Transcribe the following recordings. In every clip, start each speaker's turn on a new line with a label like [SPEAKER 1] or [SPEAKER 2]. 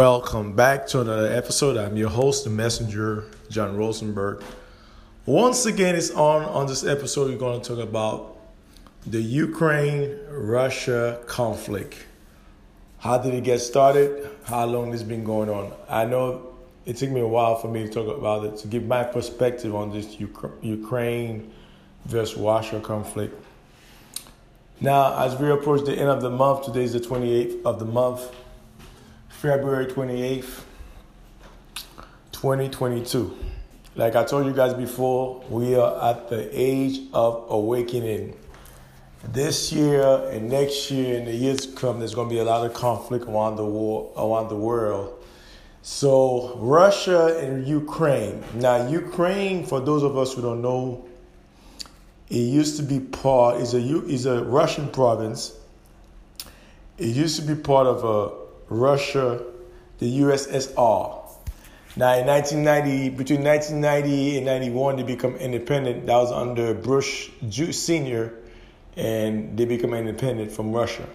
[SPEAKER 1] Welcome back to another episode. I'm your host, the messenger, John Rosenberg. Once again, it's on on this episode. We're going to talk about the Ukraine-Russia conflict. How did it get started? How long it's been going on? I know it took me a while for me to talk about it to give my perspective on this Ukraine versus Russia conflict. Now, as we approach the end of the month, today is the 28th of the month, February 28th, 2022. Like I told you guys before, we are at the age of awakening. This year and next year and the years to come, there's going to be a lot of conflict around the war, around the world. So Russia and Ukraine. Now Ukraine, for those of us who don't know, it used to be part is a is a Russian province. It used to be part of a Russia, the USSR. Now in 1990, between 1990 and 91, they become independent. That was under Bush Senior, and they become independent from Russia.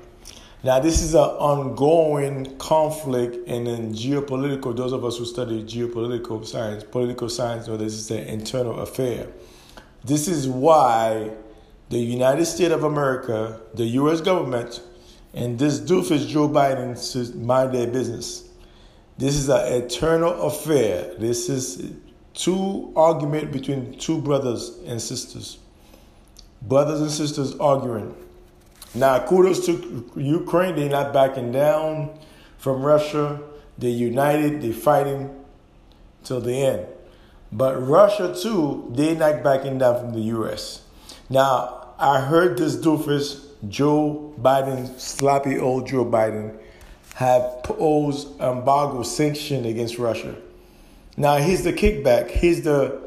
[SPEAKER 1] Now this is an ongoing conflict and in geopolitical. Those of us who study geopolitical science, political science, know this is an internal affair. This is why the United States of America, the U.S. government, and this doofus Joe Biden should mind their business. This is an eternal affair. This is two argument between two brothers and sisters. Brothers and sisters arguing. Now, kudos to Ukraine. They're not backing down from Russia. They're united. They're fighting till the end. But Russia too, they not backing down from the U.S. Now, I heard this doofus, Joe Biden, sloppy old Joe Biden, have posed embargo sanction against Russia. Now, here's the kickback. Here's the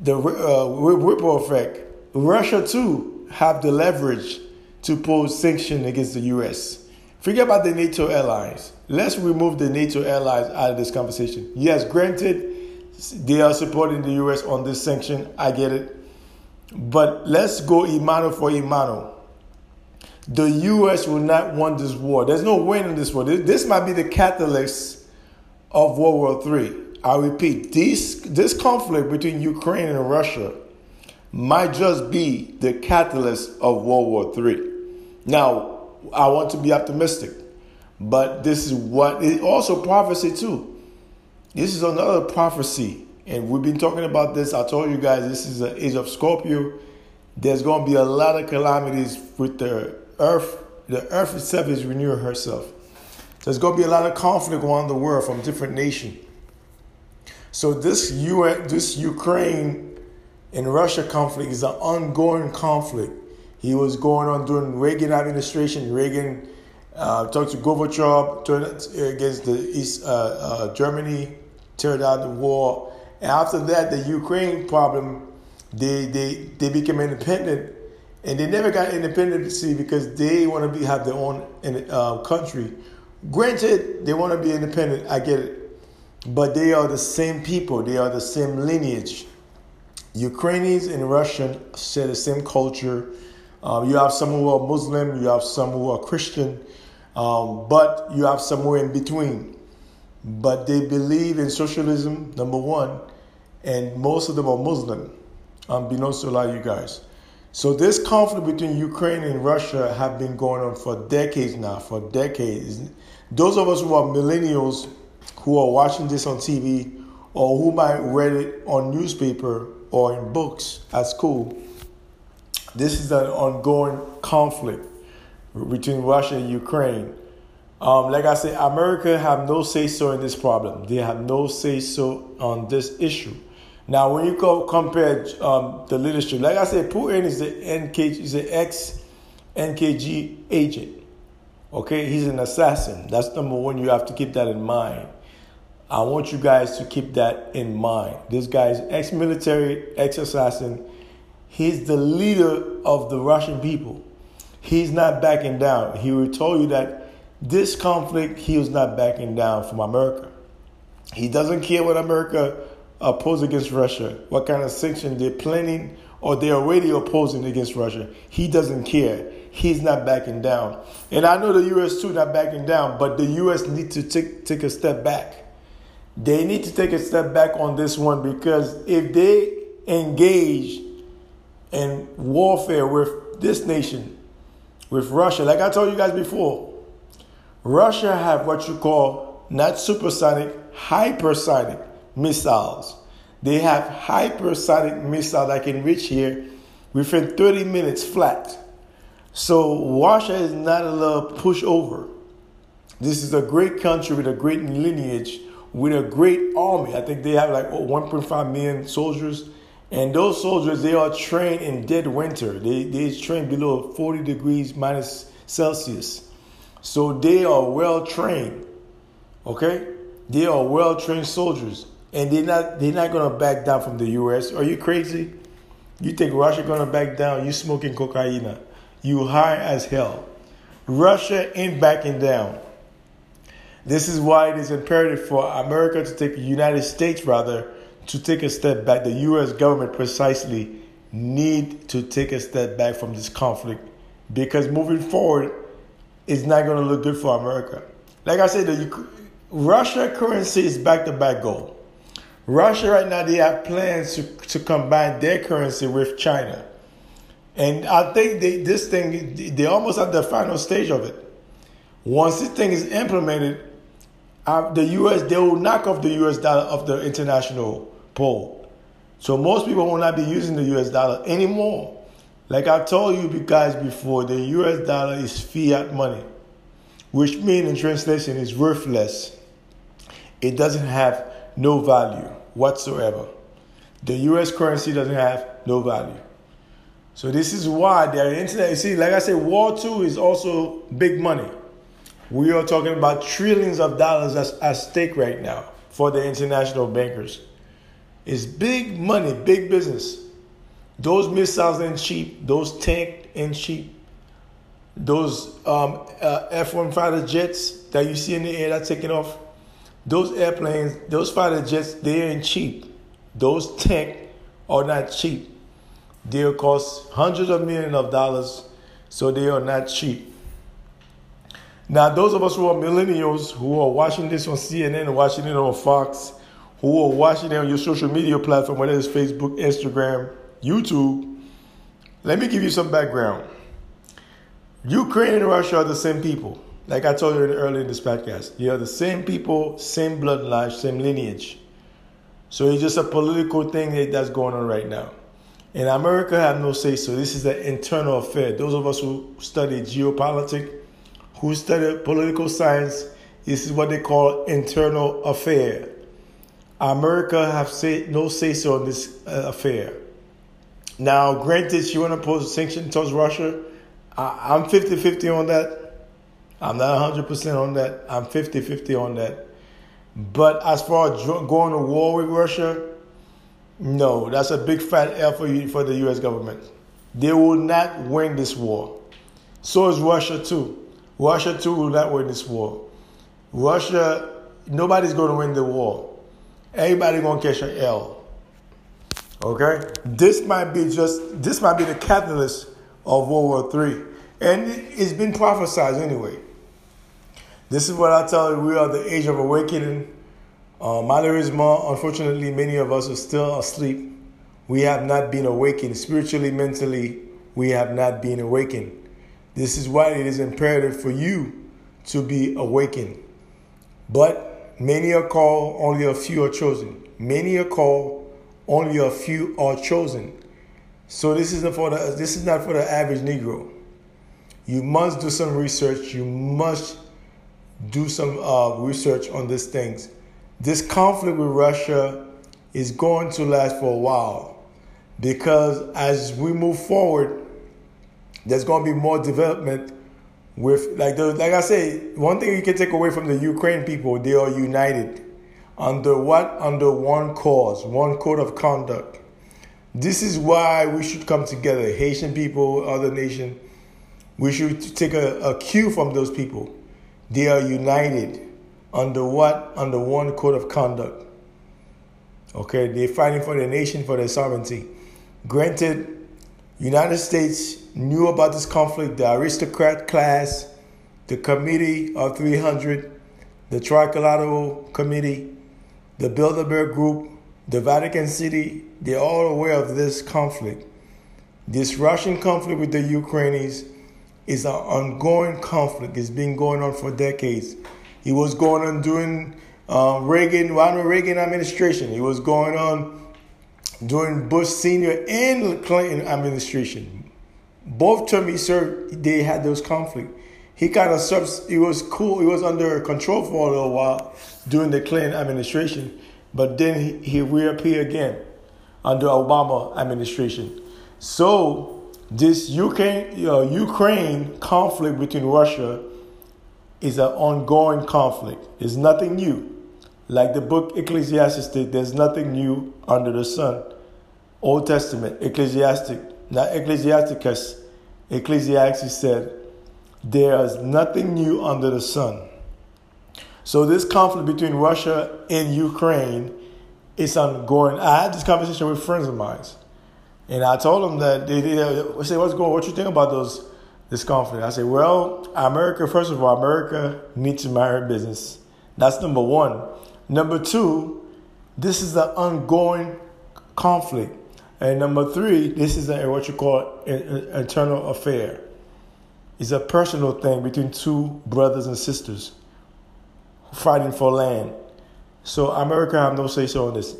[SPEAKER 1] the uh, ripple effect. Russia too have the leverage to pose sanction against the U.S. Forget about the NATO allies. Let's remove the NATO allies out of this conversation. Yes, granted they are supporting the US on this sanction. I get it. But let's go Imano for Imano. The US will not want this war. There's no win in this war. This might be the catalyst of World War III. I repeat, this, this conflict between Ukraine and Russia might just be the catalyst of World War III. Now, I want to be optimistic, but this is what it also prophecy too. This is another prophecy, and we've been talking about this. I told you guys this is the age of Scorpio. There's going to be a lot of calamities with the earth. The earth itself is renewing herself. There's going to be a lot of conflict around the world from different nations. So this UN, this Ukraine and Russia conflict is an ongoing conflict. He was going on during Reagan administration. Reagan uh, talked to Gorbachev turned against the East uh, uh, Germany tear down the wall. And after that, the Ukraine problem, they they they became independent, and they never got independency because they want to be have their own uh, country. Granted, they want to be independent. I get it, but they are the same people. They are the same lineage. Ukrainians and Russian share the same culture. Um, you have some who are Muslim, you have some who are Christian, um, but you have somewhere in between but they believe in socialism, number one, and most of them are Muslim, unbeknownst to a you guys. So this conflict between Ukraine and Russia have been going on for decades now, for decades. Those of us who are millennials who are watching this on TV or who might read it on newspaper or in books at school, this is an ongoing conflict between Russia and Ukraine. Um, like I said, America have no say so in this problem. They have no say so on this issue. Now, when you go compare um, the leadership, like I said, Putin is the NKG, is an ex NKG agent. Okay, he's an assassin. That's number one. You have to keep that in mind. I want you guys to keep that in mind. This guy is ex-military, ex-assassin. He's the leader of the Russian people. He's not backing down. He will tell you that this conflict, he was not backing down from America. He doesn't care what America opposes against Russia, what kind of sanction they're planning or they're already opposing against Russia. He doesn't care. he's not backing down. And I know the U.S. too not backing down, but the U.S. need to take take a step back. They need to take a step back on this one because if they engage in warfare with this nation, with Russia, like I told you guys before, Russia have what you call not supersonic, hypersonic missiles. They have hypersonic missiles that can reach here within 30 minutes flat. So Russia is not a little pushover. This is a great country with a great lineage, with a great army. I think they have like 1.5 million soldiers. And those soldiers, they are trained in dead winter. They, they train below 40 degrees minus Celsius. So they are well trained. Okay? They are well trained soldiers. And they're not they're not gonna back down from the US. Are you crazy? You think Russia gonna back down? You smoking cocaine. You high as hell. Russia ain't backing down. This is why it is imperative for America to take the United States rather to take a step back. The US government precisely need to take a step back from this conflict because moving forward is not going to look good for America. Like I said, the Russia currency is back to back gold. Russia right now they have plans to, to combine their currency with China. And I think they, this thing, they're almost at the final stage of it. Once this thing is implemented, uh, the US, they will knock off the US dollar off the international pole. So most people will not be using the US dollar anymore. Like I told you guys before, the US dollar is fiat money, which means in translation is worthless. It doesn't have no value whatsoever. The US currency doesn't have no value. So this is why the internet, you see, like I said, War 2 is also big money. We are talking about trillions of dollars at stake right now for the international bankers. It's big money, big business. Those missiles ain't cheap. Those tank ain't cheap. Those um, uh, F-1 fighter jets that you see in the air that taking off, those airplanes, those fighter jets, they ain't cheap. Those tank are not cheap. They'll cost hundreds of millions of dollars, so they are not cheap. Now, those of us who are millennials who are watching this on CNN, watching it on Fox, who are watching it on your social media platform, whether it's Facebook, Instagram, YouTube, let me give you some background. Ukraine and Russia are the same people. Like I told you earlier in this podcast, you are the same people, same bloodline, same lineage. So it's just a political thing that's going on right now. And America have no say so. This is an internal affair. Those of us who study geopolitics, who study political science, this is what they call internal affair. America have say, no say so on this uh, affair. Now, granted, you want to pose sanctions towards Russia. I, I'm 50 50 on that. I'm not 100% on that. I'm 50 50 on that. But as far as going to war with Russia, no, that's a big fat L for, you, for the US government. They will not win this war. So is Russia too. Russia too will not win this war. Russia, nobody's going to win the war. Everybody going to catch an L. Okay, this might be just this might be the catalyst of World War III, and it's been prophesied anyway. This is what I tell you: we are the age of awakening. Uh, Malheureusement, unfortunately, many of us are still asleep. We have not been awakened spiritually, mentally. We have not been awakened. This is why it is imperative for you to be awakened. But many are called, only a few are chosen. Many are called, only a few are chosen. So this isn't for the this is not for the average Negro. You must do some research. You must do some uh, research on these things. This conflict with Russia is going to last for a while because as we move forward, there's going to be more development with like the, like I say, one thing you can take away from the Ukraine people, they are united. Under what? Under one cause, one code of conduct. This is why we should come together. Haitian people, other nation, we should take a, a cue from those people. They are united under what? Under one code of conduct. Okay, they're fighting for their nation, for their sovereignty. Granted, United States knew about this conflict, the aristocrat class, the Committee of 300, the Trilateral Committee, the Bilderberg Group, the Vatican City, they're all aware of this conflict. This Russian conflict with the Ukrainians is an ongoing conflict. It's been going on for decades. It was going on during uh, Reagan, Ronald Reagan administration. It was going on during Bush Senior and Clinton administration. Both terms he served, they had those conflict. He kind of subs. He was cool. He was under control for a little while during the Clinton administration, but then he, he reappeared again under Obama administration. So this Ukraine uh, Ukraine conflict between Russia is an ongoing conflict. It's nothing new. Like the book Ecclesiastes did, there's nothing new under the sun. Old Testament, Ecclesiastic, not Ecclesiasticus, Ecclesiastes said, there's nothing new under the sun. So this conflict between Russia and Ukraine is ongoing. I had this conversation with friends of mine, and I told them that they, they, they say, "What's going? What you think about those this conflict?" I said, "Well, America. First of all, America needs to her business. That's number one. Number two, this is an ongoing conflict, and number three, this is a, what you call an internal affair. It's a personal thing between two brothers and sisters fighting for land. So America have no say so on this.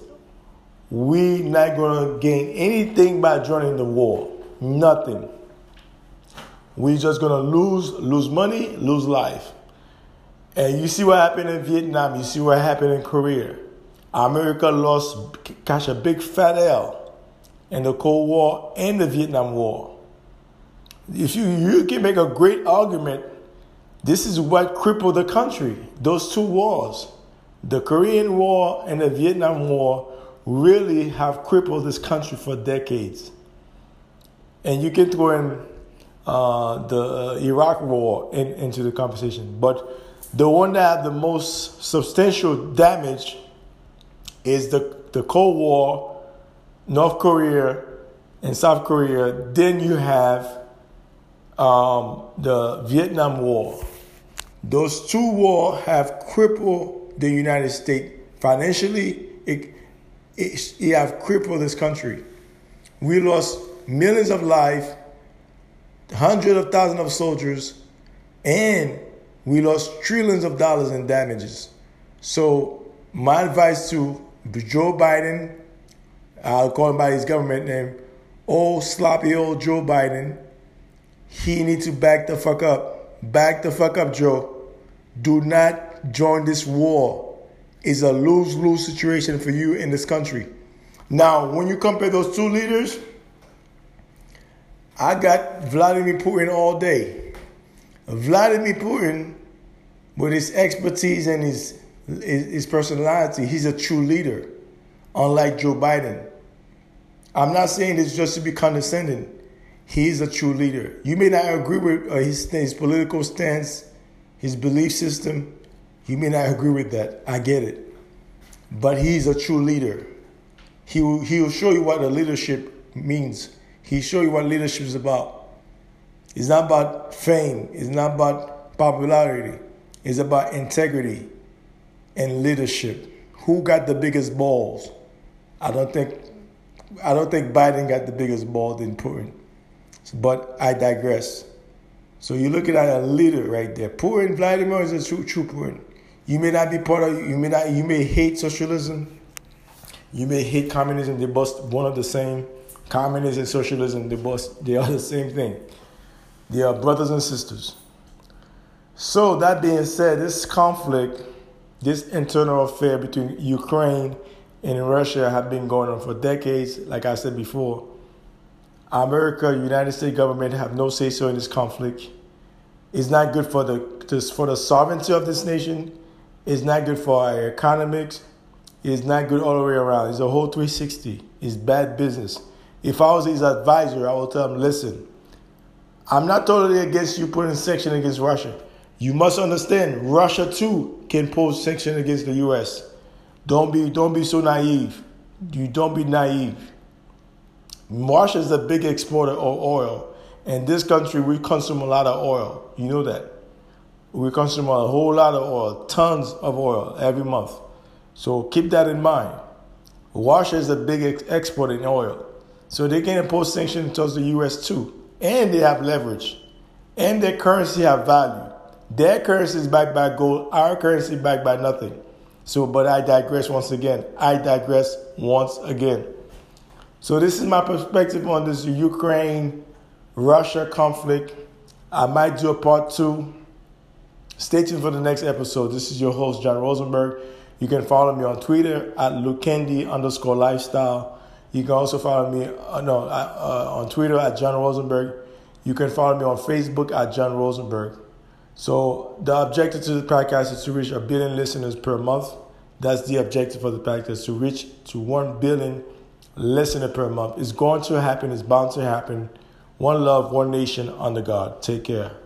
[SPEAKER 1] We not gonna gain anything by joining the war. Nothing. We just gonna lose lose money, lose life. And you see what happened in Vietnam. You see what happened in Korea. America lost, catch a big fat L in the Cold War and the Vietnam War. If you you can make a great argument, this is what crippled the country. Those two wars. The Korean War and the Vietnam War really have crippled this country for decades. And you can throw in uh, the Iraq War in, into the conversation. But the one that had the most substantial damage is the, the Cold War, North Korea, and South Korea. Then you have um, the Vietnam War. Those two wars have crippled the United States financially. It, it have crippled this country. We lost millions of lives, hundreds of thousands of soldiers, and we lost trillions of dollars in damages. So my advice to Joe Biden, I'll call him by his government name, old sloppy old Joe Biden, he needs to back the fuck up. Back the fuck up, Joe. Do not join this war is a lose lose situation for you in this country. Now, when you compare those two leaders, I got Vladimir Putin all day. Vladimir Putin, with his expertise and his, his personality, he's a true leader, unlike Joe Biden. I'm not saying this just to be condescending. He's a true leader. You may not agree with uh, his, his political stance, his belief system, you may not agree with that. I get it. But he's a true leader. He will, he will show you what the leadership means. He'll show you what leadership is about. It's not about fame. It's not about popularity. It's about integrity and leadership. Who got the biggest balls? I don't think I don't think Biden got the biggest ball than Putin. But I digress. So you're looking at a leader right there. Putin, Vladimir is a true, true Putin. You may not be part of. You may not. You may hate socialism. You may hate communism. They both one of the same. Communism and socialism. They both. They are the same thing. They are brothers and sisters. So that being said, this conflict, this internal affair between Ukraine and Russia have been going on for decades. Like I said before, America, United States government have no say so in this conflict. It's not good for the for the sovereignty of this nation. It's not good for our economics. It's not good all the way around. It's a whole 360. It's bad business. If I was his advisor, I would tell him, listen, I'm not totally against you putting sanction against Russia. You must understand, Russia too can pose sanction against the U.S. Don't be, don't be so naive. You don't be naive. Russia is a big exporter of oil. In this country, we consume a lot of oil. You know that. We consume a whole lot of oil, tons of oil every month. So keep that in mind. Russia is a big ex- exporter in oil. So they can impose sanctions towards the US too. And they have leverage. And their currency have value. Their currency is backed by gold, our currency backed by nothing. So, but I digress once again. I digress once again. So, this is my perspective on this Ukraine Russia conflict. I might do a part two. Stay tuned for the next episode. This is your host, John Rosenberg. You can follow me on Twitter at Lukendi underscore lifestyle. You can also follow me uh, no, uh, uh, on Twitter at John Rosenberg. You can follow me on Facebook at John Rosenberg. So the objective to the podcast is to reach a billion listeners per month. That's the objective for the podcast to reach to one billion listeners per month. It's going to happen. It's bound to happen. One love, one nation under God. Take care.